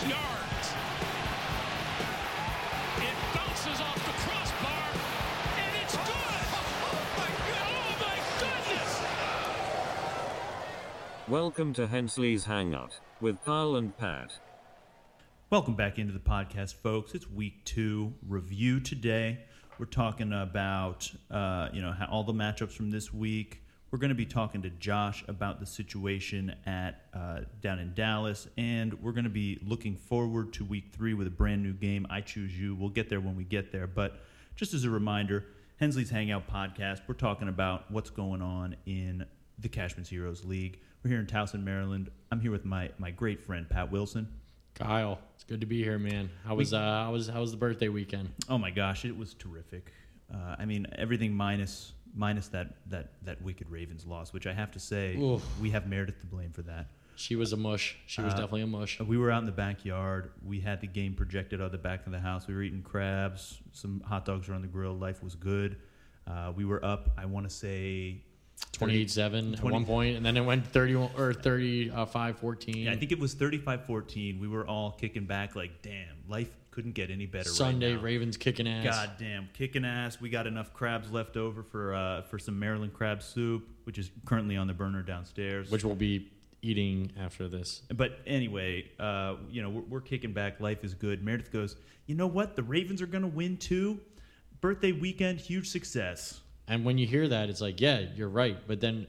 six yards. It bounces off the crossbar, and it's good. Oh my goodness! Welcome to Hensley's Hangout with Kyle and Pat. Welcome back into the podcast, folks. It's week two review today. We're talking about uh, you know how, all the matchups from this week. We're going to be talking to Josh about the situation at uh, down in Dallas, and we're going to be looking forward to week three with a brand new game. I choose you. We'll get there when we get there, but just as a reminder, Hensley's Hangout podcast. We're talking about what's going on in the Cashman's Heroes League. We're here in Towson, Maryland. I'm here with my my great friend Pat Wilson. Kyle, it's good to be here, man. How was uh, how was how was the birthday weekend? Oh my gosh, it was terrific. Uh, I mean, everything minus minus that that that wicked Ravens loss, which I have to say Oof. we have Meredith to blame for that. She was a mush. She was Uh, definitely a mush. We were out in the backyard. We had the game projected out the back of the house. We were eating crabs. Some hot dogs were on the grill. Life was good. Uh, we were up. I want to say 28-7 at one point, and then it went 31 or 35 14. Yeah, I think it was 35-14. We were all kicking back like, damn, life couldn't get any better. Sunday right now. Ravens kicking ass. God damn, kicking ass. We got enough crabs left over for uh, for some Maryland crab soup, which is currently on the burner downstairs. which we'll be eating after this. but anyway, uh, you know, we're, we're kicking back. Life is good. Meredith goes, you know what? The Ravens are going to win too. Birthday weekend, huge success. And when you hear that, it's like, yeah, you're right. But then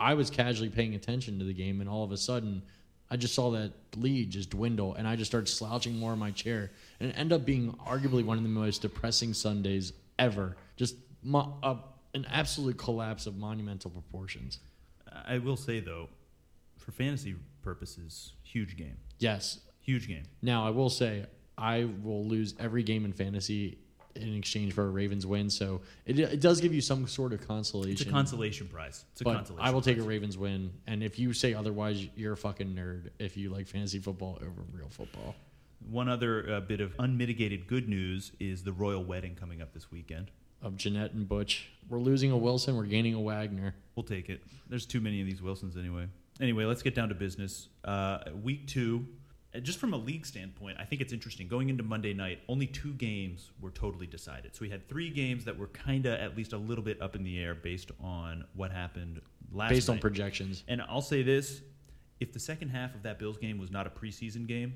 I was casually paying attention to the game, and all of a sudden, I just saw that lead just dwindle, and I just started slouching more in my chair, and it ended up being arguably one of the most depressing Sundays ever. Just mo- uh, an absolute collapse of monumental proportions. I will say though, for fantasy purposes, huge game, Yes. huge game. Now I will say I will lose every game in fantasy in exchange for a Ravens win, so it, it does give you some sort of consolation. It's a consolation prize. It's a but consolation. I will take a. Ravens win, and if you say otherwise, you're a fucking nerd. If you like fantasy football over real football, One other uh, bit of unmitigated good news is the royal wedding coming up this weekend. of Jeanette and Butch, we're losing a Wilson, we're gaining a Wagner. We'll take it. There's too many of these Wilsons anyway. Anyway, let's get down to business. Uh, week two, uh, just from a league standpoint, I think it's interesting. Going into Monday night, only two games were totally decided. So we had three games that were kind of at least a little bit up in the air based on what happened last Based on projections, And I'll say this: if the second half of that Bills game was not a preseason game,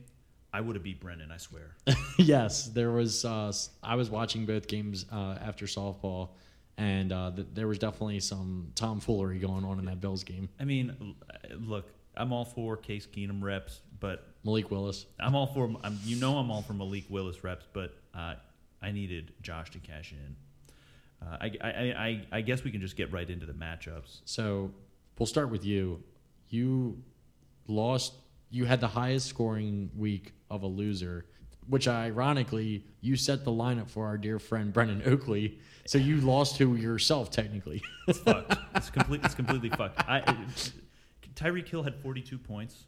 I would have beat Brennan. I swear. yes, there was. Uh, I was watching both games uh, after softball, and uh, th- there was definitely some tomfoolery going on in that Bills game. I mean, look, I'm all for Case Keenum reps, but Malik Willis. I'm all for. I'm, you know, I'm all for Malik Willis reps, but uh, I needed Josh to cash in. Uh, I, I, I, I guess we can just get right into the matchups. So we'll start with you. You lost. You had the highest scoring week of a loser, which ironically you set the lineup for our dear friend Brendan Oakley. So you lost to yourself technically. It's fucked. it's complete. It's completely fucked. I, it, Tyreek Hill had 42 points.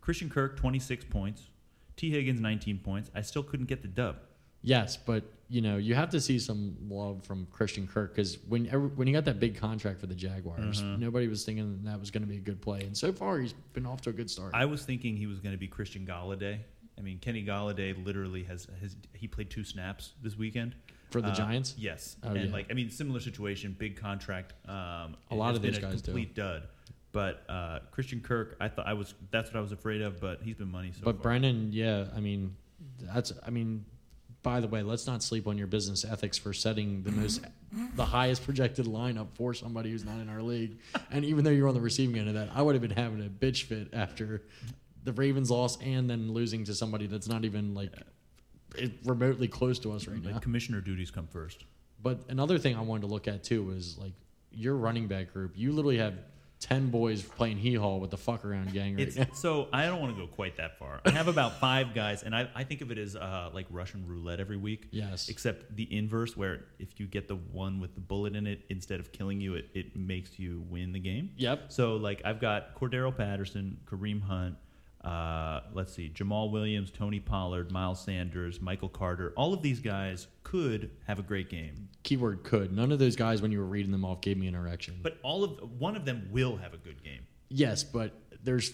Christian Kirk 26 points. Tee Higgins 19 points. I still couldn't get the dub. yes, but you know you have to see some love from Christian Kirk because when when he got that big contract for the Jaguars, nobody was thinking that was going to be a good play, and so far he's been off to a good start. I was thinking he was going to be Christian Golladay. I mean, Kenny Golladay literally has his. He played two snaps this weekend For the Uh, Giants? Yes, Oh, and yeah. like I mean, similar situation, big contract. Um, A lot has of been those a guys do. complete dud. But uh, Christian Kirk, I thought I was. That's what I was afraid of. But he's been money so but far. Brennan, yeah, I mean, that's I mean, by the way, let's not sleep on your business ethics for setting the most, the highest projected lineup for somebody who's not in our league. And even though you're on the receiving end of that, I would have been having a bitch fit after the Ravens loss and then losing to somebody that's not even like remotely close to us right Like, now. commissioner duties come first. But another thing I wanted to look at too was like your running back group. You literally have ten boys playing hee haw with the fuck around gang right It's now. so I don't want to go quite that far. I have about five guys, and I, I think of it as uh, like Russian roulette every week. Yes. Except the inverse, where if you get the one with the bullet in it, instead of killing you, it, it makes you win the game. Yep. So like I've got Cordero Patterson, Kareem Hunt, uh, let's see, Jamaal Williams, Tony Pollard, Miles Sanders, Michael Carter. All of these guys could have a great game, Keyword could. None of those guys, when you were reading them off, gave me an erection. but all of one of them will have a good game. yes, but there's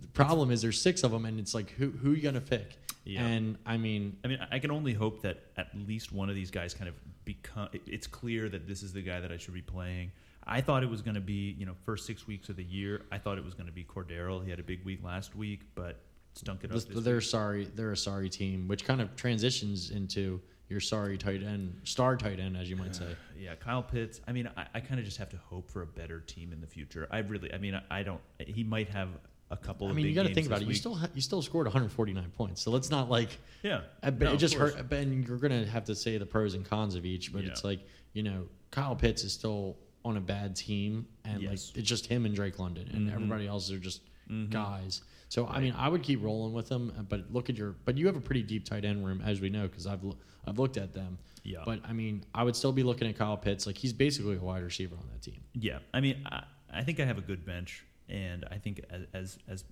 the problem is there's six of them, and it's like who who you gonna pick? Yeah. And I mean, I mean, I can only hope that at least one of these guys kind of become. It's clear that this is the guy that I should be playing. I thought it was going to be, you know, first six weeks of the year. I thought it was going to be Cordero. He had a big week last week, but stunk it up. they're week. sorry. They're a sorry team, which kind of transitions into your sorry tight end, star tight end, as you might say. Yeah, Kyle Pitts. I mean, I, I kind of just have to hope for a better team in the future. I really, I mean, I, I don't. He might have a couple. I of mean, big you got to think about it. You still ha- you still scored 149 points, so let's not like. yeah. I, No, it just hurt. Ben, you're gonna have to say the pros and cons of each. But Yeah. it's like you know, Kyle Pitts is still on a bad team, and Yes. like it's just him and Drake London, and Mhm. everybody else are just Mhm. guys. So I mean, I would keep rolling with them. uh, But look at your. But you have a pretty deep tight end room, as we know, because I've I've looked at them. Yeah. But I mean, I would still be looking at Kyle Pitts. Like he's basically a wide receiver on that team. Yeah, I mean, I, I think I have a good bench, and I think as as, as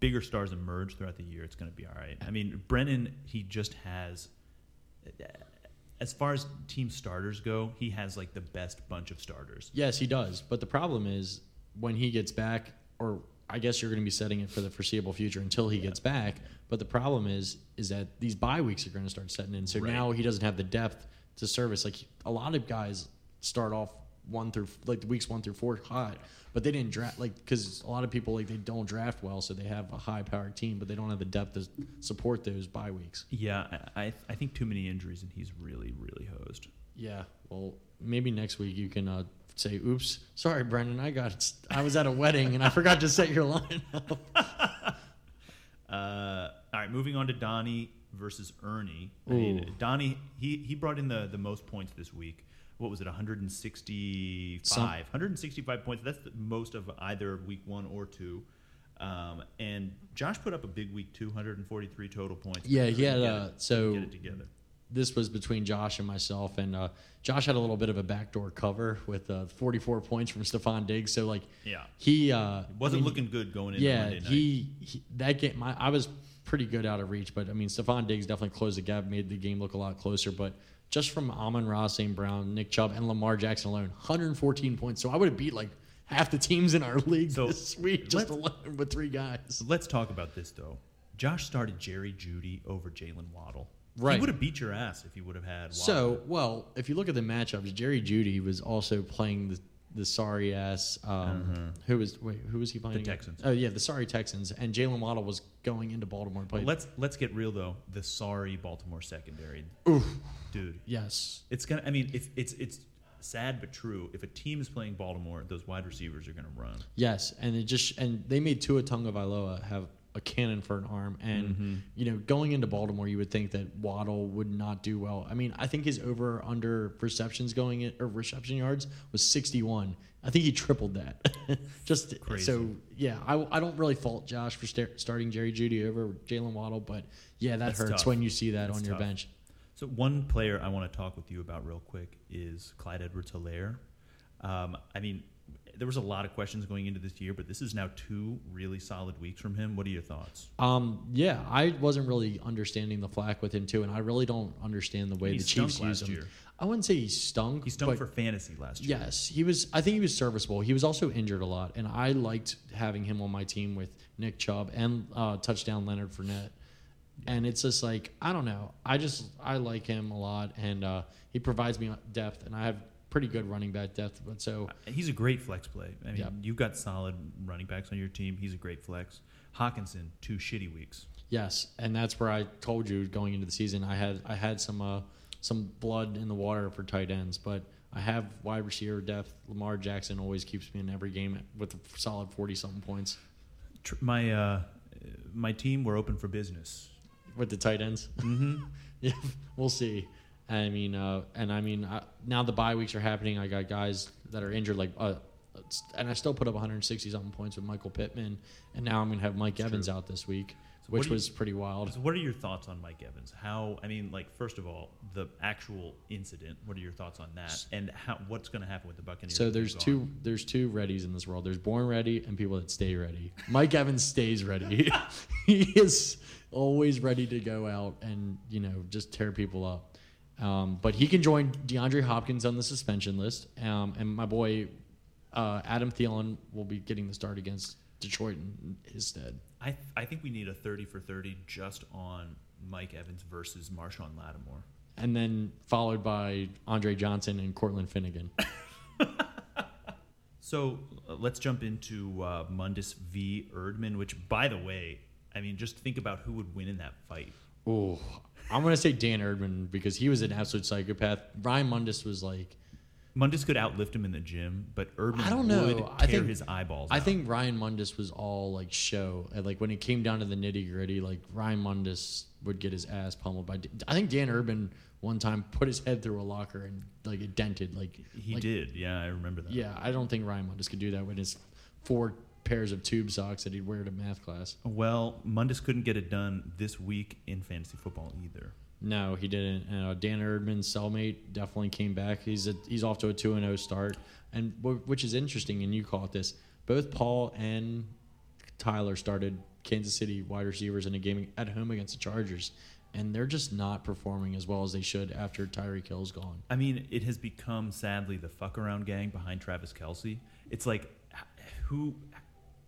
bigger stars emerge throughout the year, it's going to be all right. I mean, Brennan, he just has, as far as team starters go, he has like the best bunch of starters. Yes, he does. But the problem is when he gets back, or I guess you're going to be setting it for the foreseeable future until he gets back. But the problem is, is that these bye weeks are going to start setting in. So Right. now he doesn't have the depth to service. Like a lot of guys start off one through like the weeks one through four hot, but they didn't draft like because a lot of people like they don't draft well, so they have a high powered team, but they don't have the depth to support those bye weeks. Yeah, I I, think too many injuries, and he's really really hosed. Yeah. Well, maybe next week you can uh, say, "Oops, sorry, Brendan. I got I was at a wedding and I forgot to set your line up." Uh, all right, moving on to Donnie versus Ernie. I mean, Donnie, he, he brought in the, the most points this week. What was it, 165? Some- 165 points. That's the most of either week one or two. Um, and Josh put up a big week, 243 total points. Yeah, he had, uh, it- so- get it together. this was between Josh and myself, and uh, Josh had a little bit of a backdoor cover with uh, 44 points from Stefon Diggs. So like, Yeah. he uh, Wasn't I mean, looking good going into Yeah, he, he that game. My, I was pretty good out of reach, but I mean, Stefon Diggs definitely closed the gap, made the game look a lot closer. But just from Amon-Ra, St. Brown, Nick Chubb, and Lamar Jackson alone, 114 points. So I would have beat like half the teams in our league So, this week just alone with three guys. So let's talk about this, though. Josh started Jerry Jeudy over Jaylen Waddle. Right. He would have beat your ass if he would have had Waddle. So, well, if you look at the matchups, Jerry Jeudy was also playing the the sorry ass. Um, Who was wait? Who was he playing? The against? Texans. Oh yeah, the sorry Texans. And Jaylen Waddle was going into Baltimore. Played. Let's let's get real though. The sorry Baltimore secondary, Oof. dude. yes. It's gonna. I mean, if it's it's sad but true. If a team is playing Baltimore, those wide receivers are gonna run. Yes, and it just and they made Tua Tagovailoa have a cannon for an arm, and Mm-hmm. you know going into Baltimore, you would think that Waddle would not do well. I mean, I think his over under receptions going in or reception yards was sixty one. I think he tripled that. just Crazy. so yeah, I, I don't really fault Josh for sta- starting Jerry Jeudy over Jaylen Waddle, but yeah, that That's hurts tough. when you see that That's on your tough. bench. So one player I want to talk with you about real quick is Clyde Edwards-Helaire. Um, I mean, there was a lot of questions going into this year, but this is now two really solid weeks from him. What are your thoughts? Um, yeah, I wasn't really understanding the flack with him too, and I really don't understand the way He the Chiefs use last him. year. I wouldn't say he stunk. He stunk but for fantasy last year. Yes, he was. I think he was serviceable. He was also injured a lot, and I liked having him on my team with Nick Chubb and uh, touchdown Leonard Fournette. And it's just like I don't know. I just I like him a lot, and uh, he provides me depth, and I have pretty good running back depth. But so He's a great flex play. I mean, Yeah. you've got solid running backs on your team. He's a great flex. Hockenson, two shitty weeks. Yes, and that's where I told you going into the season I had I had some uh, some blood in the water for tight ends, but I have wide receiver depth. Lamar Jackson always keeps me in every game with a solid forty something points My uh, my team were open for business. with the tight ends. Mm-hmm. yeah, we'll see. I mean, uh, and I mean uh, now the bye weeks are happening. I got guys that are injured, like, uh, and I still put up 160 something points with Michael Pittman, and now I'm gonna have Mike Evans out this week, which you- was pretty wild. So, what are your thoughts on Mike Evans? How? I mean, like, first of all, the actual incident. What are your thoughts on that? And how? What's going to happen with the Buccaneers? So there's they're gone? two there's two readies in this world. There's born ready and people that stay ready. Mike Evans stays ready. he is always ready to go out and you know just tear people up. Um, but he can join DeAndre Hopkins on the suspension list, um, and my boy uh, Adam Thielen will be getting the start against Detroit in his stead. I I think we need a thirty for thirty just on Mike Evans versus Marshon Lattimore. And then followed by Andre Johnson and Cortland Finnegan. So uh, let's jump into uh, Mundus v. Erdman, which, by the way, I mean, just think about who would win in that fight. Oh, I'm gonna say Dan Erdman because he was an absolute psychopath. Ryan Mundus was like, Mundus could outlift him in the gym, but Erdman I don't know. would I tear think his eyeballs. I out. think Ryan Mundus was all like show. And, like when it came down to the nitty gritty, like Ryan Mundus would get his ass pummeled by. I think Dan Urban one time put his head through a locker and like it dented. Like he like, did. Yeah, I remember that. Yeah, I don't think Ryan Mundus could do that when his four pairs of tube socks that he'd wear to math class. Well, Mundus couldn't get it done this week in fantasy football either. No, he didn't. Uh, Dan Erdman's cellmate definitely came back. He's a, he's off to a two and zero start, and wh- which is interesting. And you caught this. Both Paul and Tyler started Kansas City wide receivers in a game at home against the Chargers, and they're just not performing as well as they should after Tyreek Hill's gone. I mean, it has become sadly the fuck around gang behind Travis Kelce. It's like who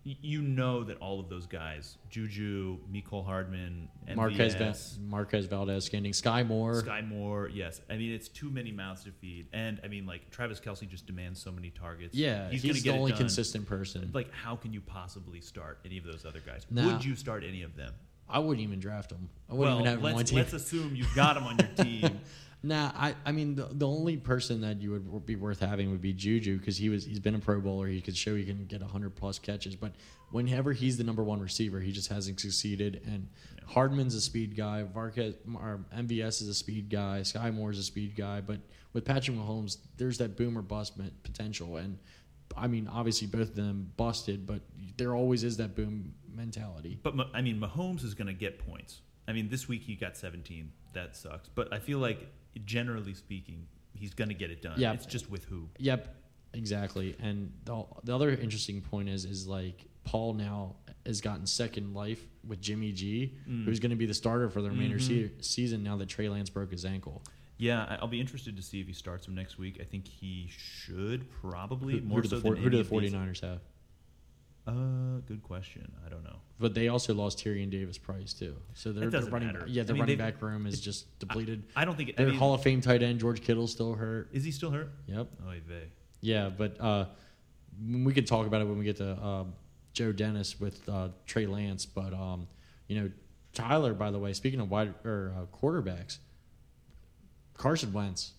you know that all of those guys, Juju, Mecole Hardman, Marquez MVS, Va- Marquez Valdes-Scantling Sky Moore. Sky Moore, yes. I mean, it's too many mouths to feed, and I mean, like Travis Kelce just demands so many targets. yeah, he's, he's, gonna the get only consistent person. Like, how can you possibly start any of those other guys? Nah. Would you start any of them? I wouldn't even draft him. I wouldn't Well, even have him on team. let's assume you've got him on your team. Nah, I, I mean the, the only person that you would be worth having would be Juju because he was he's been a Pro Bowler. He could show he can get hundred plus catches, but whenever he's the number one receiver, he just hasn't succeeded. And Hardman's a speed guy. Varquez, or MVS is a speed guy. Sky Moore's a speed guy. But with Patrick Mahomes, there's that boom or bust potential. And I mean, obviously both of them busted, but there always is that boom mentality. But I mean, Mahomes is going to get points. I mean, this week he got 17. That sucks. But I feel like, generally speaking, he's going to get it done. Yeah. It's just with who. Yep, exactly. And the, the other interesting point is is like Paul now has gotten second life with Jimmy G, Mm. who's going to be the starter for the remainder Mm-hmm. se- season now that Trey Lance broke his ankle. Yeah, I- I'll be interested to see if he starts him next week. I think he should probably Who, more who so the, than who do the of these- 49ers have? Uh, good question. I don't know. But they also lost Tyrion Davis Price too. So their, It their doesn't running matter. yeah, I their mean, running back room is just depleted. I don't think. It, I their mean, Hall of Fame tight end George Kittle's still hurt. is he still hurt? Yep. Oh. Yeah, but uh, we can talk about it when we get to uh, Joe Dennis with uh, Trey Lance. But um, you know, Tyler. By the way, speaking of wide or uh, quarterbacks, Carson Wentz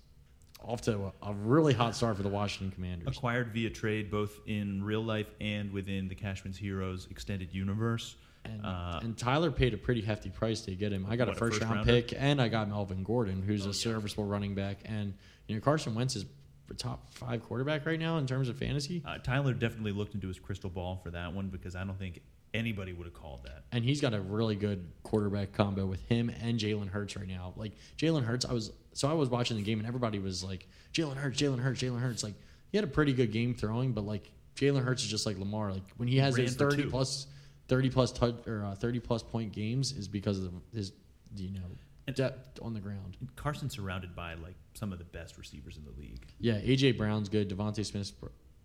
off to a, a really hot start for the Washington Commanders. Acquired via trade, both in real life and within the Cashman's Heroes extended universe. And, Uh, and Tyler paid a pretty hefty price to get him. I got What, a first, first round rounder? pick, and I got Melvin Gordon, who's Oh, a yeah. serviceable running back. And you know, Carson Wentz is a top five quarterback right now in terms of fantasy. Uh, Tyler definitely looked into his crystal ball for that one because I don't think anybody would have called that. and he's got a really good quarterback combo with him and Jalen Hurts right now. Like Jalen Hurts, I was so I was watching the game and everybody was like Jalen Hurts, Jalen Hurts, Jalen Hurts. Like he had a pretty good game throwing, but like Jalen Hurts is just like Lamar. Like when he has ran for thirty two. plus, thirty plus touch or uh, thirty plus point games is because of his you know And- depth on the ground. Carson's surrounded by like some of the best receivers in the league. Yeah, AJ Brown's good. DeVonta Smith's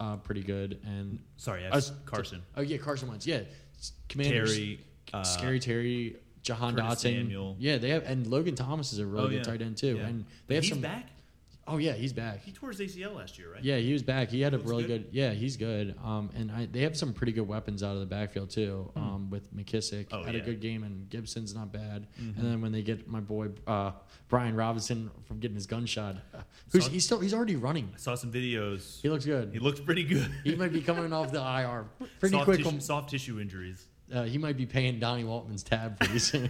uh, pretty good, and Sorry, Uh, Carson. Oh yeah, Carson Wentz. Yeah, Commanders. Terry, uh, Scary Terry, Jahan Curtis Dotson. Samuel. Yeah, they have, and Logan Thomas is a really Oh, good yeah. tight end too. Yeah. And they have He's some. back. Oh yeah, he's back. He tore his ACL last year, right? Yeah, he was back. He had a really good? good. Yeah, he's good. Um, and I, they have some pretty good weapons out of the backfield too. Um, with McKissic Oh, had yeah. a good game, and Gibson's not bad. Mhm. And then when they get my boy uh, Brian Robinson from getting his gunshot, who's Saw- he's still he's already running. I saw some videos. He looks good. He looks pretty good. He might be coming off the IR pretty soft quick. Tissue, soft tissue injuries. Uh, he might be paying Donnie Waltman's tab pretty soon.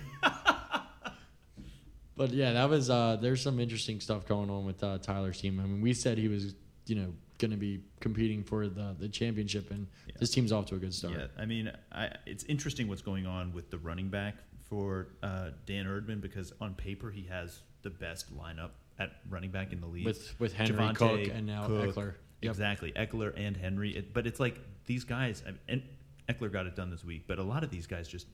But yeah, that was. Uh, there's some interesting stuff going on with uh, Tyler's team. I mean, we said he was, you know, going to be competing for the the championship, and Yeah. this team's off to a good start. Yeah, I mean, I, it's interesting what's going on with the running back for uh, Dan Erdman because on paper he has the best lineup at running back in the league With with Henry Javonte, Cook and now Cook, Ekeler. Yep. Exactly, Ekeler and Henry. It, but it's like these guys, I- and Ekeler got it done this week. But a lot of these guys just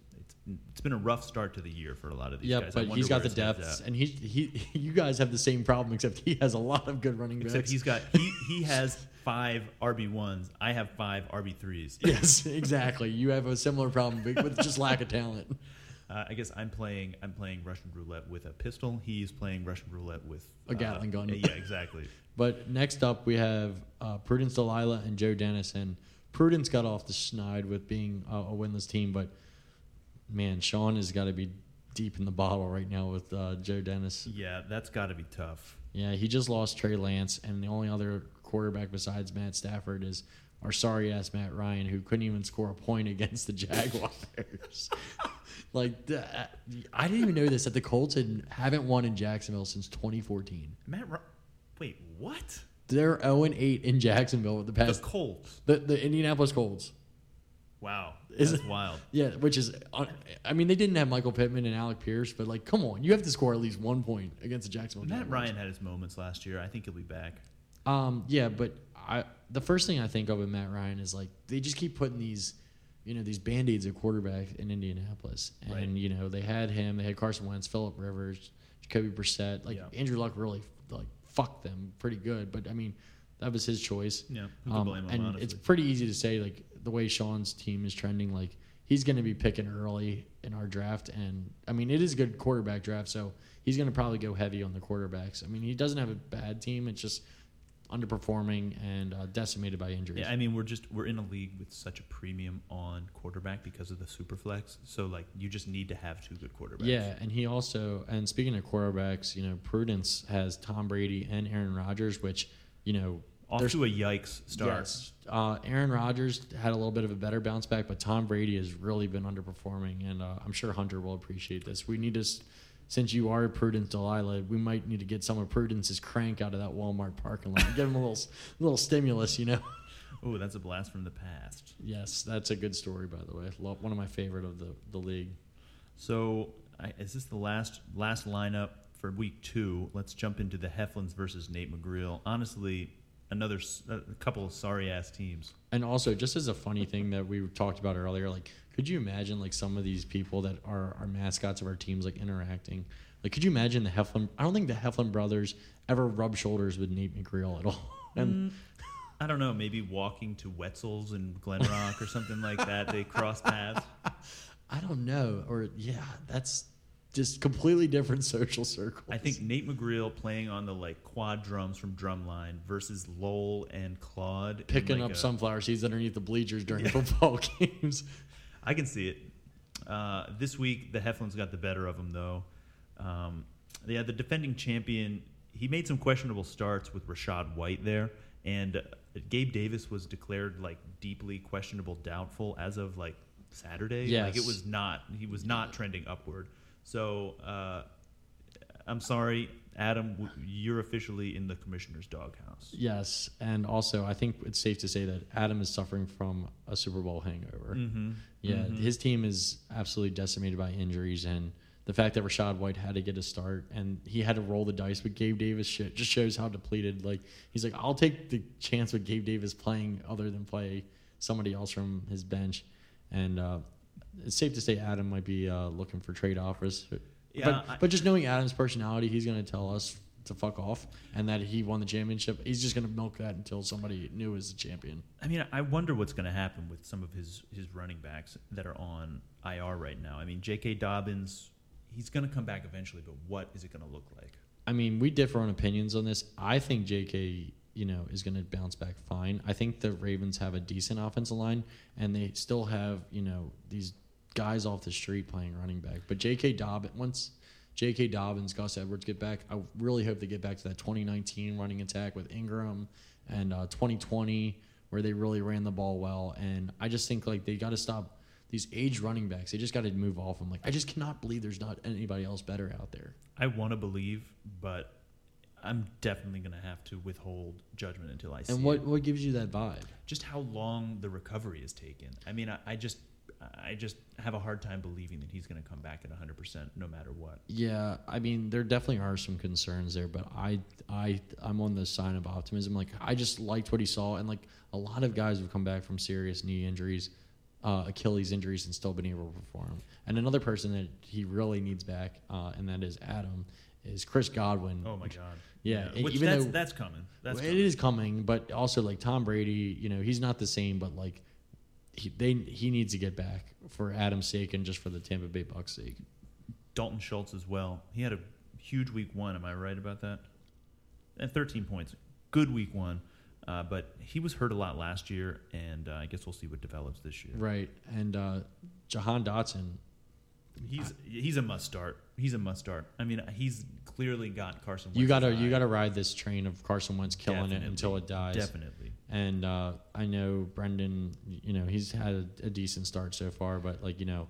it's been a rough start to the year for a lot of these Yeah, guys. But he's got the depths, and he he you guys have the same problem except he has a lot of good running backs. Except he's got he he has five RB ones. I have five RB threes. yes, exactly. You have a similar problem but with just lack of talent. Uh, I guess I'm playing I'm playing Russian roulette with a pistol. He's playing Russian roulette with A uh, Gatling gun. Yeah, exactly. But next up, we have uh, Prudence Delilah and Joe Dennis. And Prudence got off the schneid with being a, a winless team, but man, Sean has got to be deep in the bottle right now with uh, Joe Dennis. Yeah, that's got to be tough. Yeah, he just lost Trey Lance, and the only other quarterback besides Matt Stafford is our sorry ass Matt Ryan, who couldn't even score a point against the Jaguars. like, the, I didn't even know this that the Colts had, haven't won in Jacksonville since 2014. Matt, wait, what? They're 0 8 in Jacksonville with the The past Colts. The the Indianapolis Colts. Wow, Is that's wild. Yeah, which is, uh, I mean, they didn't have Michael Pittman and Alec Pierce, but like, come on, you have to score at least one point against the Jacksonville. Matt Jaguars. Ryan had his moments last year. I think he'll be back. Um, yeah, but I the first thing I think of with Matt Ryan is like they just keep putting these, you know, these band aids at quarterback in Indianapolis, and Right. you know they had him, they had Carson Wentz, Philip Rivers, Jacoby Brissett. Like Yeah. Andrew Luck really like fucked them pretty good, but I mean that was his choice. Yeah, Um, blame him, and honestly? it's pretty easy to say like the way Sean's team is trending, like he's going to be picking early in our draft, and I mean it is a good quarterback draft, so he's going to probably go heavy on the quarterbacks. I mean he doesn't have a bad team; it's just underperforming and uh, decimated by injuries. Yeah, I mean we're just we're in a league with such a premium on quarterback because of the super flex. So like you just need to have two good quarterbacks. Yeah, and he also and speaking of quarterbacks, you know, Prudence has Tom Brady and Aaron Rodgers, which you know Off there's- to a yikes start. Yes. Uh, Aaron Rodgers had a little bit of a better bounce back, but Tom Brady has really been underperforming, and uh, I'm sure Hunter will appreciate this. We need to, since you are Prudence Delilah, we might need to get some of Prudence's crank out of that Walmart parking lot. Give him a little, little stimulus, you know. Oh, that's a blast from the past. Yes, that's a good story, by the way. One of my favorite of the the league. So I, is this the last last lineup for week two? Let's jump into the Heflins versus Nate McGreal. Honestly, another a couple of sorry ass teams. And also, just as a funny thing that we talked about earlier, like, could you imagine like some of these people that are our mascots of our teams like interacting? Like, could you imagine the Heflin? I don't think the Heflin brothers ever rub shoulders with Nate McGreal at all. And mm, I don't know, maybe walking to Wetzel's in Glen Rock or something like that. They cross paths. I don't know, or yeah, that's just completely different social circles. I think Nate McGreal playing on the like quad drums from Drumline versus Lowell and Claude in, picking like up a- sunflower seeds underneath the bleachers during football games. I can see it. Uh, this week, the Heflins got the better of them though. Um, yeah, the defending champion, he made some questionable starts with Rachaad White there, and uh, Gabe Davis was declared like deeply questionable, doubtful as of like Saturday. like it was not. He was not trending upward. So uh, I'm sorry, Adam. You're officially in the commissioner's doghouse. Yes, and also I think it's safe to say that Adam is suffering from a Super Bowl hangover. Mm-hmm. Yeah, his team is absolutely decimated by injuries, and the fact that Rachaad White had to get a start and he had to roll the dice with Gabe Davis shit just shows how depleted. Like he's like, I'll take the chance with Gabe Davis playing other than play somebody else from his bench, and uh, it's safe to say Adam might be uh, looking for trade offers. Yeah, but, I- but just knowing Adam's personality, he's going to tell us to fuck off and that he won the championship. He's just going to milk that until somebody new is the champion. I mean, I wonder what's going to happen with some of his his running backs that are on IR right now. I mean, J.K. Dobbins, he's going to come back eventually, but what is it going to look like? I mean, we differ on opinions on this. I think J.K. you know is going to bounce back fine. I think the Ravens have a decent offensive line, and they still have you know these guys off the street playing running back. But J.K. Dobbins once. J.K. Dobbins, Gus Edwards get back. I really hope they get back to that 2019 running attack with Ingram and uh, 2020 where they really ran the ball well. And I just think like they got to stop these age running backs. They just got to move off them. Like I just cannot believe there's not anybody else better out there. I want to believe, but I'm definitely going to have to withhold judgment until I see And what, it. what gives you that vibe? just how long the recovery is taken. I mean, I, I just I just have a hard time believing that he's going to come back at 100% no matter what. Yeah, I mean, there definitely are some concerns there, but I, I, I'm on the side of optimism. Like, I just liked what he saw, and like a lot of guys have come back from serious knee injuries. uh, Achilles injuries and still been able to perform. And another person that he really needs back, uh, and that is Adam, is Chris Godwin. Oh my god. Yeah, Which even that's, though- that's coming. That's it coming. is coming, but also like Tom Brady, you know, he's not the same, but like he they he needs to get back for Adam's sake and just for the Tampa Bay Bucks sake. Dalton Schultz as well. He had a huge week one. Am I right about that? And 13 points. Good week one. Uh, but he was hurt a lot last year, and uh, I guess we'll see what develops this year. Right. And uh Jahan Dotson, He's he's a must start. He's a must start. I mean, he's clearly got Carson. you Wentz's gotta you gotta ride this train of Carson Wentz killing Definitely. it until it dies. Definitely. And uh, I know Brendan, you know, he's had a, a decent start so far, but like you know,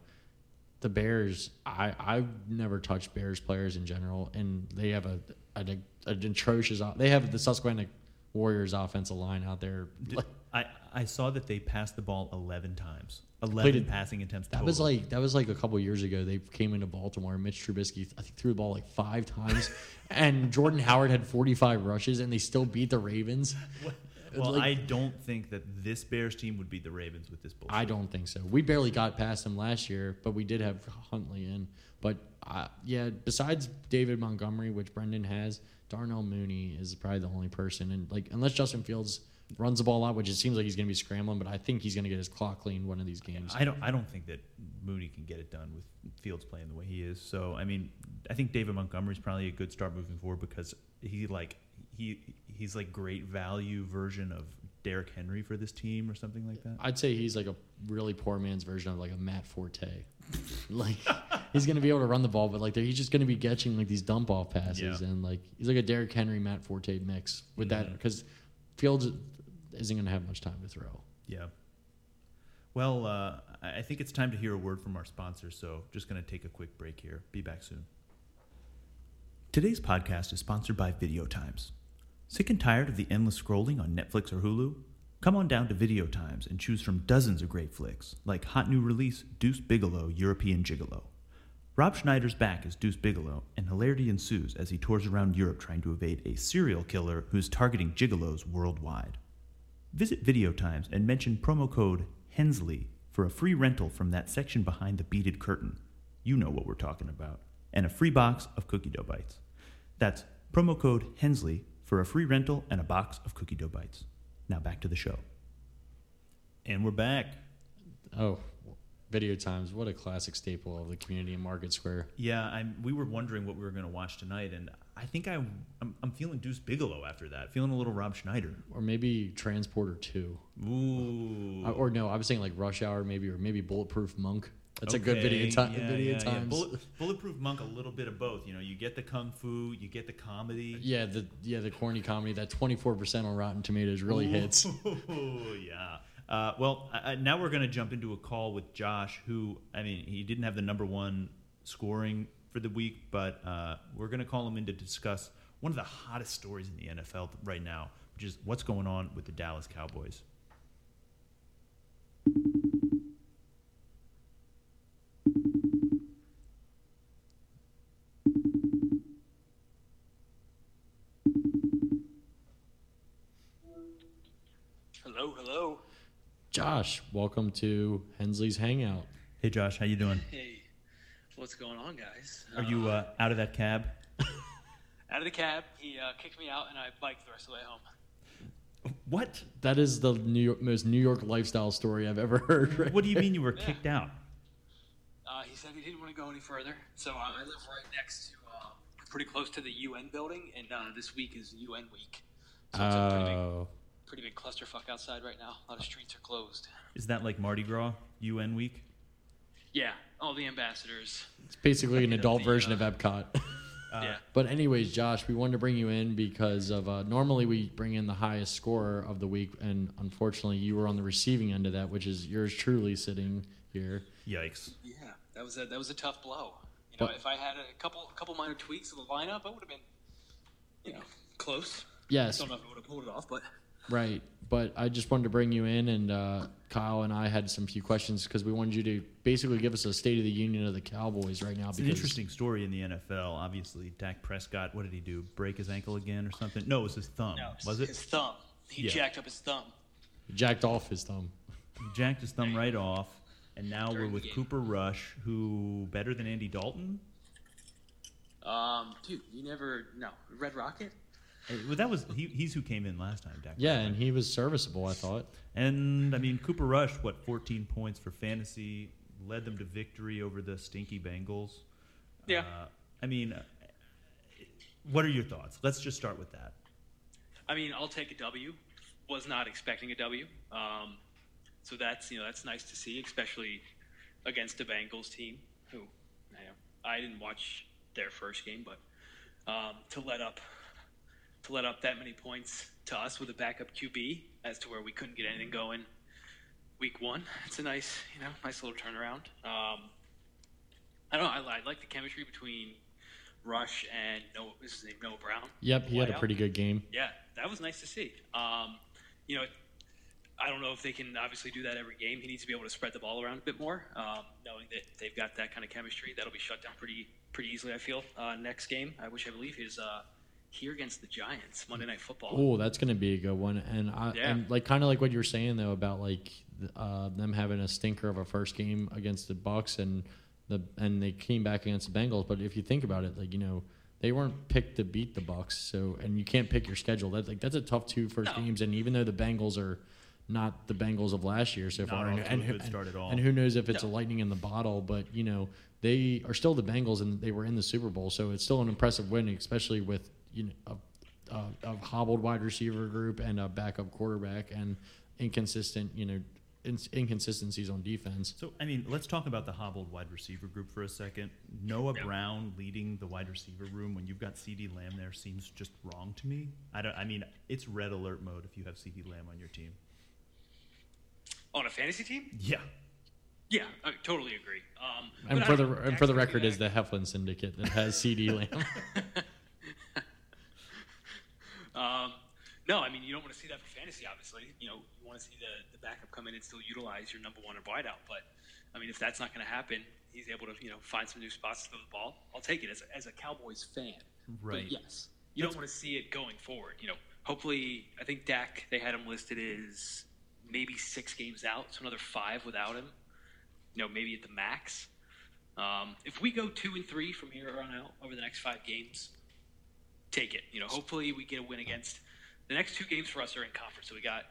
the Bears, I I've never touched Bears players in general, and they have a an, an atrocious. They have the Susquehanna Warriors offensive line out there. I I saw that they passed the ball 11 times. 11 Played passing attempts. That was like that was like a couple years ago. They came into Baltimore. Mitch Trubisky, I think, threw the ball like five times, and Jordan Howard had forty five rushes, and they still beat the Ravens. Well, like- I don't think that this Bears team would beat the Ravens with this bullshit. I don't think so. We barely got past them last year, but we did have Huntley in. But uh, yeah, besides David Montgomery, which Brendan has, Darnell Mooney is probably the only person. And like, unless Justin Fields runs the ball a lot, which it seems like he's going to be scrambling, but I think he's going to get his clock clean one of these games. I don't. I don't think that Mooney can get it done with Fields playing the way he is. So I mean, I think David Montgomery's probably a good start moving forward because he like he he's like great value version of Derrick Henry for this team or something like that. I'd say he's like a really poor man's version of like a Matt Forte. like he's going to be able to run the ball, but like he's just going to be catching like these dump off passes, Yeah. and like he's like a Derrick Henry Matt Forte mix with that because Fields isn't going to have much time to throw. Yeah. Well, uh, I I think it's time to hear a word from our sponsor. So just going to take a quick break here. Be back soon. Today's podcast is sponsored by Video Times. Sick and tired of the endless scrolling on Netflix or Hulu? Come on down to Video Times and choose from dozens of great flicks, like hot new release Deuce Bigalow European Gigolo. Rob Schneider's back as Deuce Bigalow, and hilarity ensues as he tours around Europe trying to evade a serial killer who's targeting gigolos worldwide. Visit Video Times and mention promo code Hensley for a free rental from that section behind the beaded curtain. You know what we're talking about. And a free box of cookie dough bites. That's promo code Hensley for a free rental and a box of cookie dough bites. Now back to the show. And we're back. Oh, video times! What a classic staple of the community in Market Square. Yeah, I'm, we were wondering what we were going to watch tonight, and I think I, I'm, I'm feeling Deuce Bigalow after that. Feeling a little Rob Schneider. Or maybe Transporter Two, Ooh. Uh, or no, I was saying like Rush Hour, maybe, or maybe Bulletproof Monk. That's a good video, Okay, ti- yeah, video yeah, yeah. Bullet, Bulletproof Monk, a little bit of both. You know, you get the kung fu, you get the comedy. Yeah, the yeah the corny comedy that twenty four percent on Rotten Tomatoes really hits. Ooh, yeah. Uh, well, I- now we're going to jump into a call with Josh, who, I mean, he didn't have the number one scoring for the week, but uh, we're going to call him in to discuss one of the hottest stories in the NFL right now, which is what's going on with the Dallas Cowboys. Josh, welcome to Hensley's Hangout. Hey, Josh, how you doing? Hey, what's going on, guys? Are you uh, out of that cab? out of the cab? He uh, kicked me out, and I biked the rest of the way home. What? That is the New York, most New York lifestyle story I've ever heard. Right? What do you mean you were kicked out? Uh, he said he didn't want to go any further, so uh, I live right next to, uh, pretty close to the UN building, and uh, this week is UN week. So it's a pretty big, Oh, pretty big clusterfuck outside right now. A lot of streets are closed. Is that like Mardi Gras, UN week? Yeah, all the ambassadors. it's basically an adult the, version uh, of Epcot. yeah. But anyways, Josh, we wanted to bring you in because of uh, normally we bring in the highest scorer of the week, and unfortunately, you were on the receiving end of that, which is yours truly sitting here. Yikes. Yeah, that was a that was a tough blow. You know, But- if I had a couple a couple minor tweaks of the lineup, I would have been, you know, close. Yes, Don't know if I would have pulled it off, but right. But I just wanted to bring you in, and uh, Kyle and I had some few questions because we wanted you to basically give us a state of the union of the Cowboys right now. It's an interesting story in the NFL. Obviously, Dak Prescott, what did he do? Break his ankle again or something? No, it was his thumb. no, was it? his thumb. He Yeah. jacked up his thumb. he jacked off his thumb. He jacked his thumb right off. And now During we're with. Cooper Rush, who better than Andy Dalton. Um, dude, you never no Red Rocket. Well, that was he, he's who came in last time, Dak. Yeah, Prescott. and he was serviceable. I thought. And I mean, Cooper Rush, what, 14 points for fantasy, led them to victory over the stinky Bengals. Yeah. Uh, I mean, uh, what are your thoughts? Let's just start with that. I mean, I'll take a W. Was not expecting a W. Um, so that's you know that's nice to see, especially against a Bengals team who you know, I didn't watch their first game, but um, to let up to let up that many points to us with a backup QB as to where we couldn't get anything going week one. It's a nice you know nice little turnaround. Um, I don't know. I, I like the chemistry between Rush and Noah. His name Noah Brown? Yep, he had a pretty good game. Yeah, that was nice to see. Um, you know, I don't know if they can obviously do that every game. He needs to be able to spread the ball around a bit more, um, knowing that they've got that kind of chemistry. That'll be shut down pretty pretty easily. I feel. Uh, next game, I which I believe is uh, here against the Giants, Monday Night Football. Oh, that's going to be a good one. And I Yeah. and like kind of like what you were saying though about like uh, them having a stinker of a first game against the Bucks and the and they came back against the Bengals. But if you think about it, like you know they weren't picked to beat the Bucks, so and you can't pick your schedule. That's like that's a tough two first No. games. And even though the Bengals are not the Bengals of last year so Not far, and, to and, and- start at all. and who knows if it's No. a lightning in the bottle, but you know they are still the Bengals and they were in the Super Bowl, so it's still an impressive win, especially with you know a, a, a hobbled wide receiver group and a backup quarterback and inconsistent you know ins- inconsistencies on defense. So, I mean, let's talk about the hobbled wide receiver group for a second. Noah Yeah. Brown leading the wide receiver room when you've got CeeDee Lamb there seems just wrong to me. I don't. I mean, it's red alert mode if you have CeeDee Lamb on your team. On a fantasy team? Yeah. Yeah, I totally agree. Um, And for I the and for the record, is the Heflin Syndicate that has CeeDee Lamb. Um, no, I mean you don't want to see that for fantasy. Obviously, you know you want to see the, the backup come in and still utilize your number one or wideout. But I mean, if that's not going to happen, he's able to you know find some new spots to throw the ball. I'll take it as a, as a Cowboys fan. Right. But yes, you don't want to see it going forward. You know, hopefully, I think Dak they had him listed as maybe six games out, so another five without him. You know, maybe at the max. Um, if we go two and three from here on out over the next five games, take it. You know, hopefully we get a win against the next two games for us are in conference. So we got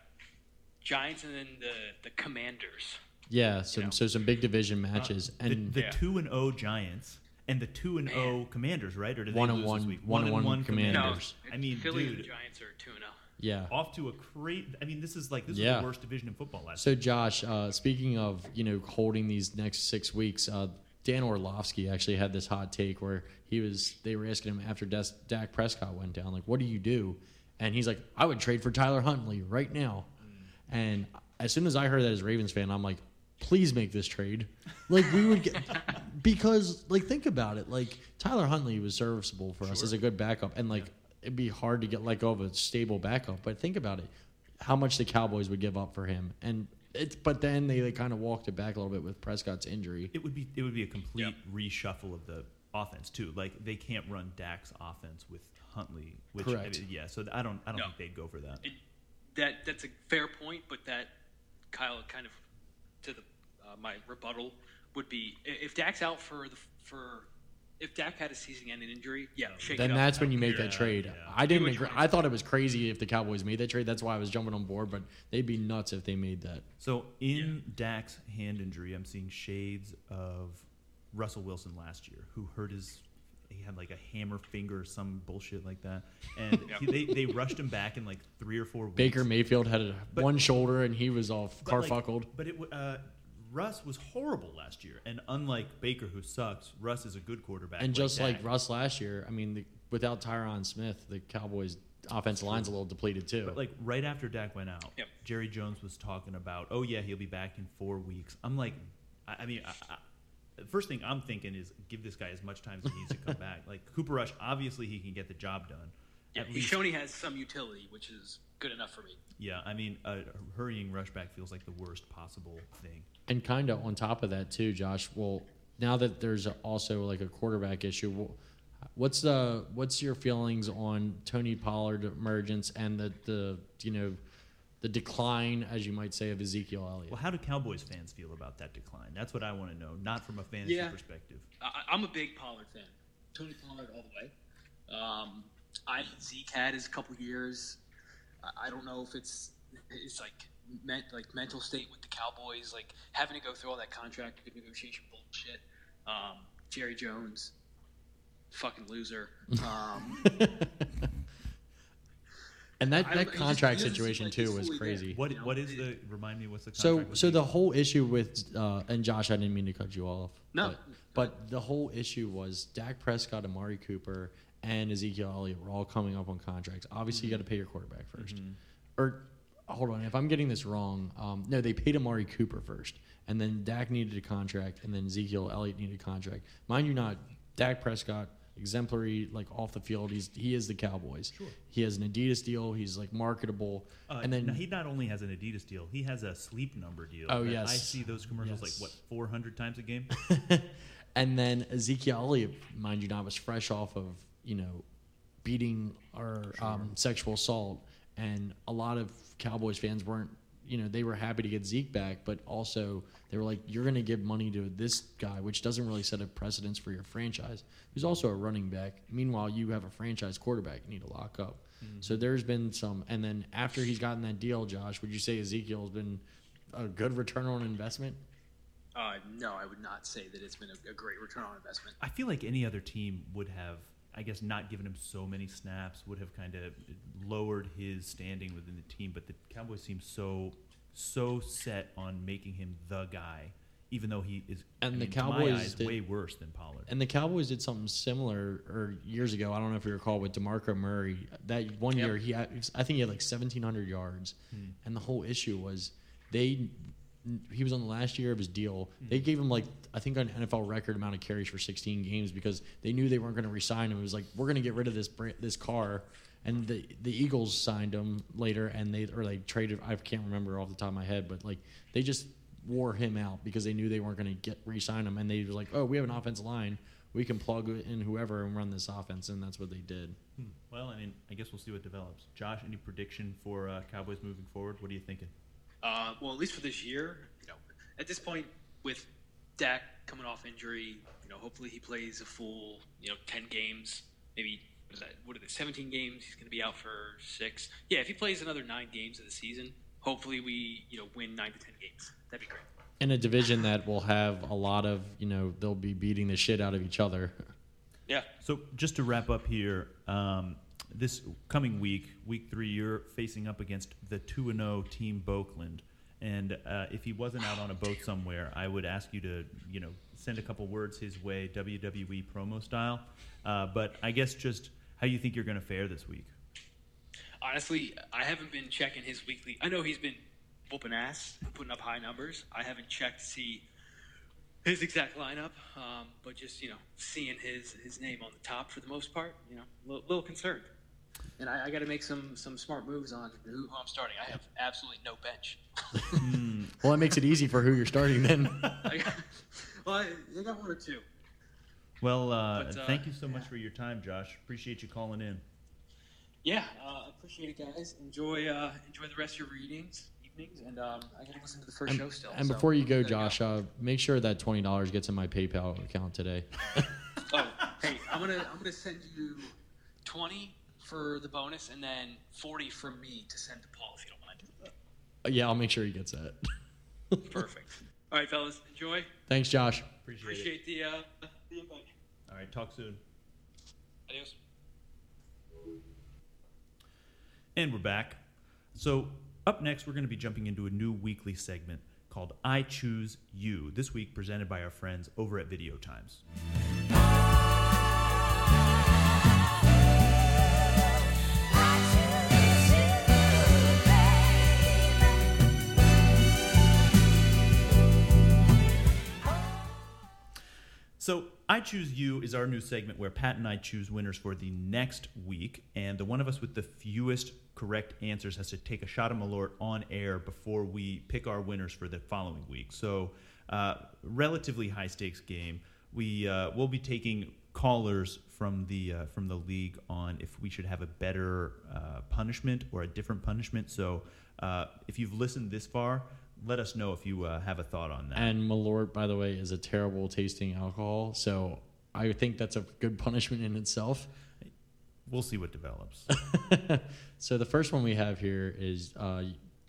Giants and then the the Commanders. yeah, some know. so some big division matches Uh, and the, the Yeah. two and O Giants and the two and O Commanders, right? Or did One they and lose this one- week? one and one Commanders. No, I mean, Philly and dude, the Giants are two and oh. zero. yeah. off to a great. I mean, this is like this Yeah. is the worst division in football last. So, Josh, uh, speaking of you know holding these next six weeks, uh, Dan Orlovsky actually had this hot take where he was they were asking him after Des- Dak Prescott went down, like, "What do you do?" And he's like, "I would trade for Tyler Huntley right now." And as soon as I heard that as Ravens fan, I'm like, "Please make this trade." Like we would get because like think about it, like Tyler Huntley was serviceable for us as a good backup, and like it'd be hard to get let go of a stable backup. But think about it, how much the Cowboys would give up for him, and it's but then they like, kind of walked it back a little bit with Prescott's injury. it would be it would be a complete Yep. reshuffle of the offense too. Like they can't run Dak's offense with Huntley, which I Correct. mean, yeah. So I don't I don't No. think they'd go for that. And that that's a fair point, but that Kyle kind of to the uh, my rebuttal would be if Dak's out for the for if Dak had a season-ending injury, yeah, shake Then it up. that's when you make Yeah, that trade. yeah. I didn't agree. I thought it was crazy if the Cowboys made that trade. That's why I was jumping on board. But they'd be nuts if they made that. So in Dak's hand injury, I'm seeing shades of Russell Wilson last year, who hurt his. He had like a hammer finger or some bullshit like that, and Yeah. he, they they rushed him back in like three or four weeks. Baker Mayfield had a, But- one shoulder and he was all But, like, but it w- uh, Russ was horrible last year, and unlike Baker, who sucks, Russ is a good quarterback. and just like Russ last year, I mean, the, without Tyron Smith, the Cowboys' offensive line's a little depleted too. But like right after Dak went out, Yep. Jerry Jones was talking about, oh yeah, he'll be back in four weeks. I'm like, I, I mean, I, I, the first thing I'm thinking is give this guy as much time as he needs to come back. Like Cooper Rush, obviously he can get the job done. yeah, At he's least- shown he has some utility, which is good enough for me. yeah, I mean, a hurrying rush back feels like the worst possible thing. And kind of on top of that too, Josh. Well, now that there's also like a quarterback issue, wh- what's the what's your feelings on Tony Pollard emergence and the the you know the decline, as you might say, of Ezekiel Elliott. Well, how do Cowboys fans feel about that decline? That's what I want to know, not from a fantasy Yeah. perspective. I, I'm a big Pollard fan. Tony Pollard all the way. Um, I Zeke had his couple years. I, I don't know if it's it's like meant like mental state with the Cowboys, like having to go through all that contract negotiation bullshit. Um, Jerry Jones, fucking loser. Um, and that, that he just- contract he doesn't situation like too was crazy. there. What You know, what is it- the remind me what's the So, with so the whole issue with uh, and Josh, I didn't mean to cut you off. No. but, but the whole issue was Dak Prescott, Amari Cooper, and Ezekiel Elliott were all coming up on contracts. Obviously, you got to pay your quarterback 1st Or hold on, if I'm getting this wrong, um, no, they paid Amari Cooper first, and then Dak needed a contract, and then Ezekiel Elliott needed a contract. Mind you, not Dak Prescott. Exemplary, like off the field, he's he is the Cowboys. Sure. He has an Adidas deal. He's like marketable, Uh, and then no, he not only has an Adidas deal, he has a sleep number deal. Oh, yes. I see those commercials Yes. like what 400 times a game. And then Ezekiel Elliott, mind you, not was fresh off of you know beating or um, sexual assault, and a lot of Cowboys fans weren't. You know, they were happy to get Zeke back, but also they were like, "You're going to give money to this guy, which doesn't really set a precedence for your franchise, who's also a running back. Meanwhile, you have a franchise quarterback you need to lock up." So there's been some, and then after he's gotten that deal, Josh, would you say Ezekiel's been a good return on investment? uh, no, I would not say that it's been a, a great return on investment. I feel like any other team would have, I guess, not giving him so many snaps, would have kind of lowered his standing within the team. But the Cowboys seem so, so set on making him the guy, even though he is, And I the mean, Cowboys eyes, did- way worse than Pollard. And the Cowboys did something similar or years ago. I don't know if you recall with DeMarco Murray. That one Yep. year he had, I think he had like seventeen hundred yards, hmm. and the whole issue was they. He was on the last year of his deal. They gave him like I think an NFL record amount of carries for 16 games because they knew they weren't going to resign him. It was like we're going to get rid of this this car, and the the Eagles signed him later, and they or they traded. I can't remember off the top of my head, but like they just wore him out because they knew they weren't going to get re-sign him, and they were like, oh, we have an offensive line, we can plug in whoever and run this offense, and that's what they did. Hmm. Well, I mean, I guess we'll see what develops. Josh, any prediction for uh, Cowboys moving forward? What are you thinking? Uh, well, at least for this year, you know, at this point with Dak coming off injury, you know, hopefully he plays a full, you know, ten games, maybe what is that? What are the seventeen games? He's going to be out for six. Yeah, if he plays another nine games of the season, hopefully we, you know, win nine to ten games. That'd be great. In a division that will have a lot of, you know, they'll be beating the shit out of each other. Yeah. So just to wrap up here, um, this coming week, week three, you're facing up against the two and zero team Boakland, and uh, if he wasn't out on a boat somewhere, I would ask you to you know send a couple words his way, WWE promo style. Uh, but I guess just how you think you're going to fare this week. Honestly, I haven't been checking his weekly. I know he's been whooping ass, putting up high numbers. I haven't checked to see his exact lineup, um, but just you know, seeing his his name on the top for the most part, you know, a little, little concerned. And I, I got to make some some smart moves on who, who I'm starting. I have absolutely no bench. Well, that makes it easy for who you're starting then. I got, well, I, I got one or two. Well, uh, But, uh, thank you so much yeah. for your time, Josh. Appreciate you calling in. Yeah, uh, appreciate it, guys. Enjoy uh, enjoy the rest of your readings, evenings, and um, I got to listen to the first and, show still. and so before you go, Josh, uh, make sure that twenty dollars gets in my PayPal account today. Oh, hey, I'm gonna I'm gonna send you twenty for the bonus, and then forty from me to send to Paul if you don't mind. Uh, yeah, I'll make sure he gets that. Perfect. All right, fellas, enjoy. Thanks, Josh. Appreciate, it. Appreciate the uh, the invite. All right, talk soon. Adios. And we're back. So, up next, we're going to be jumping into a new weekly segment called I Choose You. This week, presented by our friends over at Video Times. So, I Choose You is our new segment where Pat and I choose winners for the next week, and the one of us with the fewest correct answers has to take a shot of Malort on air before we pick our winners for the following week. So, uh, relatively high stakes game. We uh, will be taking callers from the uh, from the league on if we should have a better uh, punishment or a different punishment. So. Uh, if you've listened this far, let us know if you uh, have a thought on that. And Malort, by the way, is a terrible tasting alcohol. So I think that's a good punishment in itself. we'll see what develops. so the first one we have here is uh,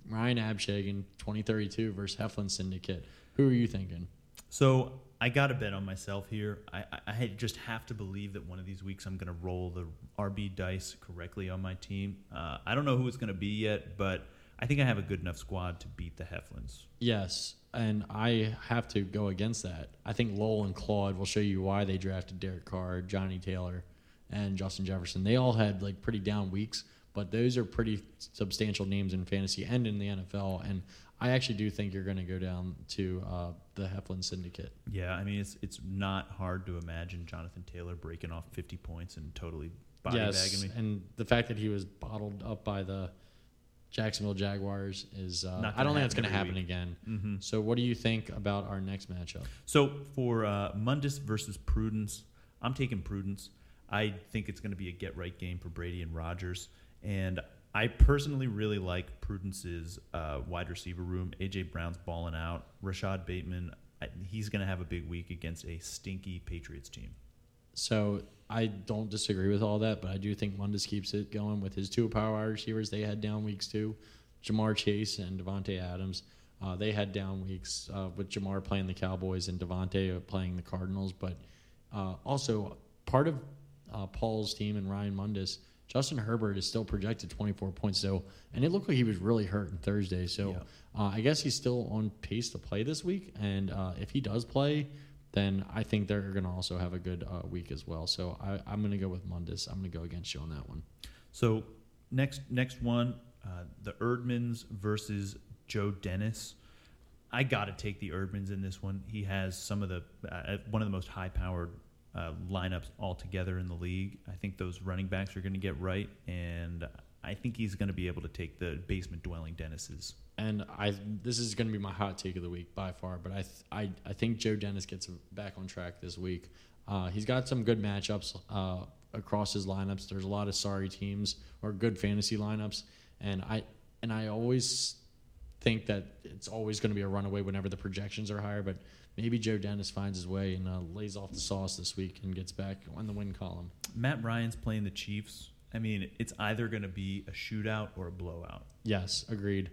Ryan Abshagen, 2032 versus Heflin Syndicate. Who are you thinking? So I got to bet on myself here. I, I, I just have to believe that one of these weeks I'm going to roll the RB dice correctly on my team. Uh, I don't know who it's going to be yet, but I think I have a good enough squad to beat the Heflins. Yes, and I have to go against that. I think Lowell and Claude will show you why they drafted Derek Carr, Johnny Taylor, and Justin Jefferson. They all had like pretty down weeks, but those are pretty substantial names in fantasy and in the NFL. And I actually do think you're going to go down to uh, the Heflin Syndicate. Yeah, I mean it's it's not hard to imagine Jonathan Taylor breaking off 50 points and totally body yes, bagging me. and the fact that he was bottled up by the Jacksonville Jaguars is uh, I don't think it's going to happen every again. Mhm. So what do you think about our next matchup? So for uh, Mundus versus Prudence, I'm taking Prudence. I think it's going to be a get right game for Brady and Rodgers, and I personally really like Prudence's uh, wide receiver room. AJ Brown's balling out. Rashod Bateman, I, he's going to have a big week against a stinky Patriots team. So I don't disagree with all that, but I do think Mundus keeps it going with his two power wide receivers. They had down weeks too, Ja'Marr Chase and Davante Adams. Uh, they had down weeks uh, with Ja'Marr playing the Cowboys and Davante playing the Cardinals. But uh, also part of uh, Paul's team and Ryan Mundus, Justin Herbert is still projected 24 points. So, and it looked like he was really hurt on Thursday. So, Yeah. uh, I guess he's still on pace to play this week. And uh, if he does play, then I think they're going to also have a good uh, week as well. So I, I'm going to go with Mundus. I'm going to go against you on that one. So next next one, uh, the Erdmans versus Joe Dennis. I got to take the Erdmans in this one. He has some of the uh, one of the most high powered uh, lineups altogether in the league. I think those running backs are going to get right, and I think he's going to be able to take the basement dwelling Dennis's. And I this is going to be my hot take of the week by far. But I th- I, I think Joe Dennis gets back on track this week. Uh, he's got some good matchups uh, across his lineups. There's a lot of sorry teams or good fantasy lineups, and I and I always think that it's always going to be a runaway whenever the projections are higher. But maybe Joe Dennis finds his way and uh, lays off the sauce this week and gets back on the win column. Matt Ryan's playing the Chiefs. I mean, it's either going to be a shootout or a blowout. Yes, agreed.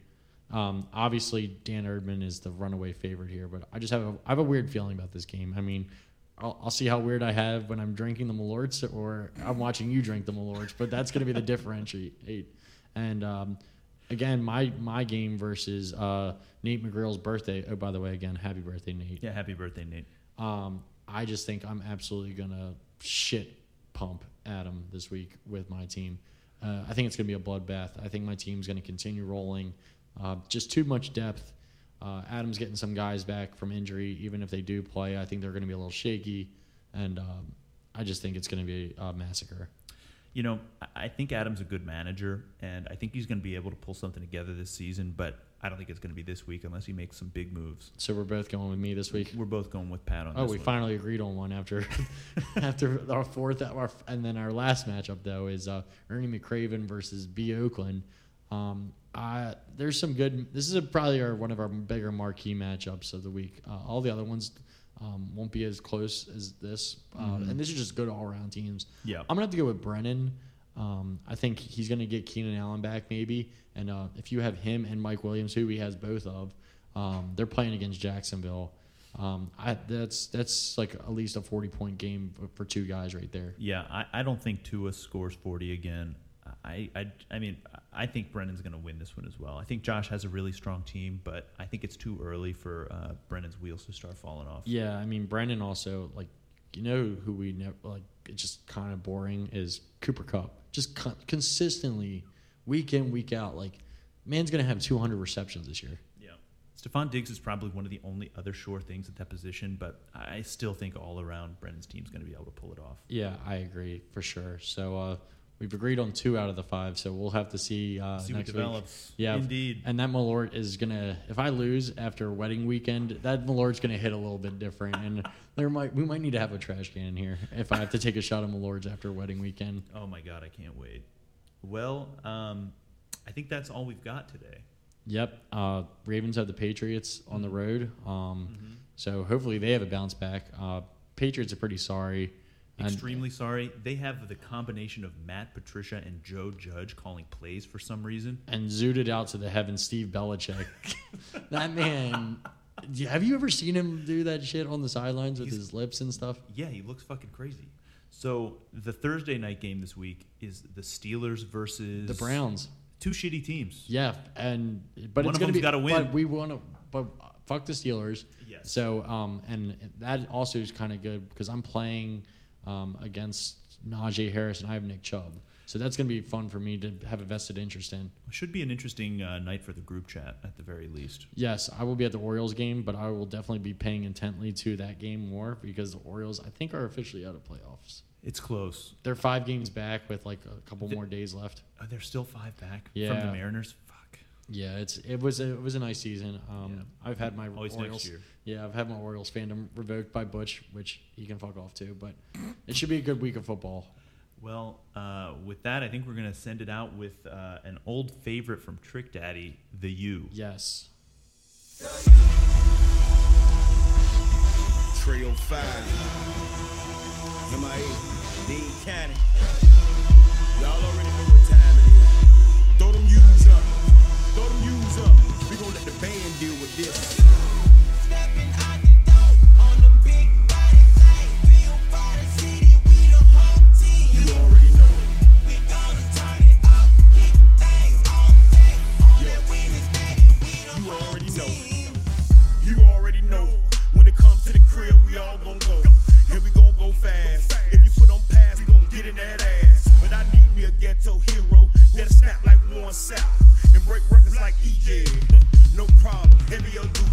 Um, obviously, Dan Erdman is the runaway favorite here, but I just have a, I have a weird feeling about this game. I mean, I'll, I'll see how weird I have when I'm drinking the Malorts or I'm watching you drink the Malorts, but that's going to be the differentiate. And um, again, my my game versus uh, Nate McGrill's birthday. Oh, by the way, again, happy birthday, Nate. Yeah, happy birthday, Nate. Um, I just think I'm absolutely gonna shit pump Adam this week with my team. Uh, I think it's gonna be a bloodbath. I think my team's gonna continue rolling. Uh, just too much depth. Uh, Adam's getting some guys back from injury. Even if they do play, I think they're gonna be a little shaky, and um, I just think it's gonna be a massacre. You know, I- I think Adam's a good manager, and I think he's going to be able to pull something together this season. But I don't think it's going to be this week unless he makes some big moves. So we're both going with me this week. We're both going with Pat on Oh, we one. finally agreed on one after after our fourth, our, and then our last matchup though is uh, Ernie McCracken versus B Oakland. Um, I, there's some good. This is a, probably our one of our bigger marquee matchups of the week. Uh, all the other ones um, won't be as close as this, uh, and this is just good all around teams. Yeah. I'm gonna have to go with Brennan. Um, I think he's gonna get Keenan Allen back maybe, and uh, if you have him and Mike Williams, who he has both of, um, they're playing against Jacksonville. Um, I, that's that's like at least a 40 point game for, for two guys right there. Yeah, I, I don't think Tua scores 40 again. I, I, I mean, I think Brennan's going to win this one as well. I think Josh has a really strong team, but I think it's too early for uh, Brennan's wheels to start falling off. Yeah, I mean Brendan also like you know who we never like it's just kind of boring is Cooper Kupp. Just con- consistently week in week out like man's gonna have 200 receptions this year. Yeah. Stefon Diggs is probably one of the only other sure things at that position, but I still think all around Brennan's team's going to be able to pull it off. Yeah, I agree for sure. So uh, we've agreed on two out of the five. So we'll have to see uh, See what next week. Yeah, Indeed. And that Malort is gonna. If I lose after wedding weekend, that Malort's gonna hit a little bit different, and there might we might need to have a trash can here if I have to take a shot of Malorts after wedding weekend. Oh my God, I can't wait. Well, um, I think that's all we've got today. Yep. Uh, Ravens have the Patriots on the road. Um, So hopefully they have a bounce back. Uh, Patriots are pretty sorry. And- Extremely sorry. They have the combination of Matt Patricia and Joe Judge calling plays for some reason. and zooted out to the heavens, Steve Belichick. that man. Have you ever seen him do that shit on the sidelines with He's- his lips and stuff? Yeah, he looks fucking crazy. So the Thursday night game this week is the Steelers versus The Browns. Two shitty teams. Yeah, and but One it's of gonna be. gotta win. But we want to. But fuck the Steelers. Yes. So um, and that also is kind of good because I'm playing um against Najee Harris and I have Nick Chubb. So that's gonna be fun for me to have a vested interest in. Should be an interesting uh, night for the group chat at the very least. Yes, I will be at the Orioles game, but I will definitely be paying intently to that game more because the Orioles, I think, are officially out of playoffs. It's close. They're five games back with like a couple The- more days left. Are there still five back from the Mariners? Fuck. Yeah, it's it was a, it was a nice season. Um, I've had my Always next Orioles. year. Yeah, I've had my Orioles fandom revoked by Butch, which he can fuck off too. But it should be a good week of football. Well, uh, with that, I think we're gonna send it out with uh, an old favorite from Trick Daddy, the U. Yes. Trio 5. MIA, Dade County. Y'all already know what time it is. Throw them U's up. Throw them U's up. We gon' let the band deal with this. And I can do on the big body flank, feel fighting city. we all gon' vote. Here we gon' go fast. If you put on pass, we gon' get in that ass. But I need me a ghetto hero that'll snap like one sap and break records like EJ. No problem, heavy or Duque.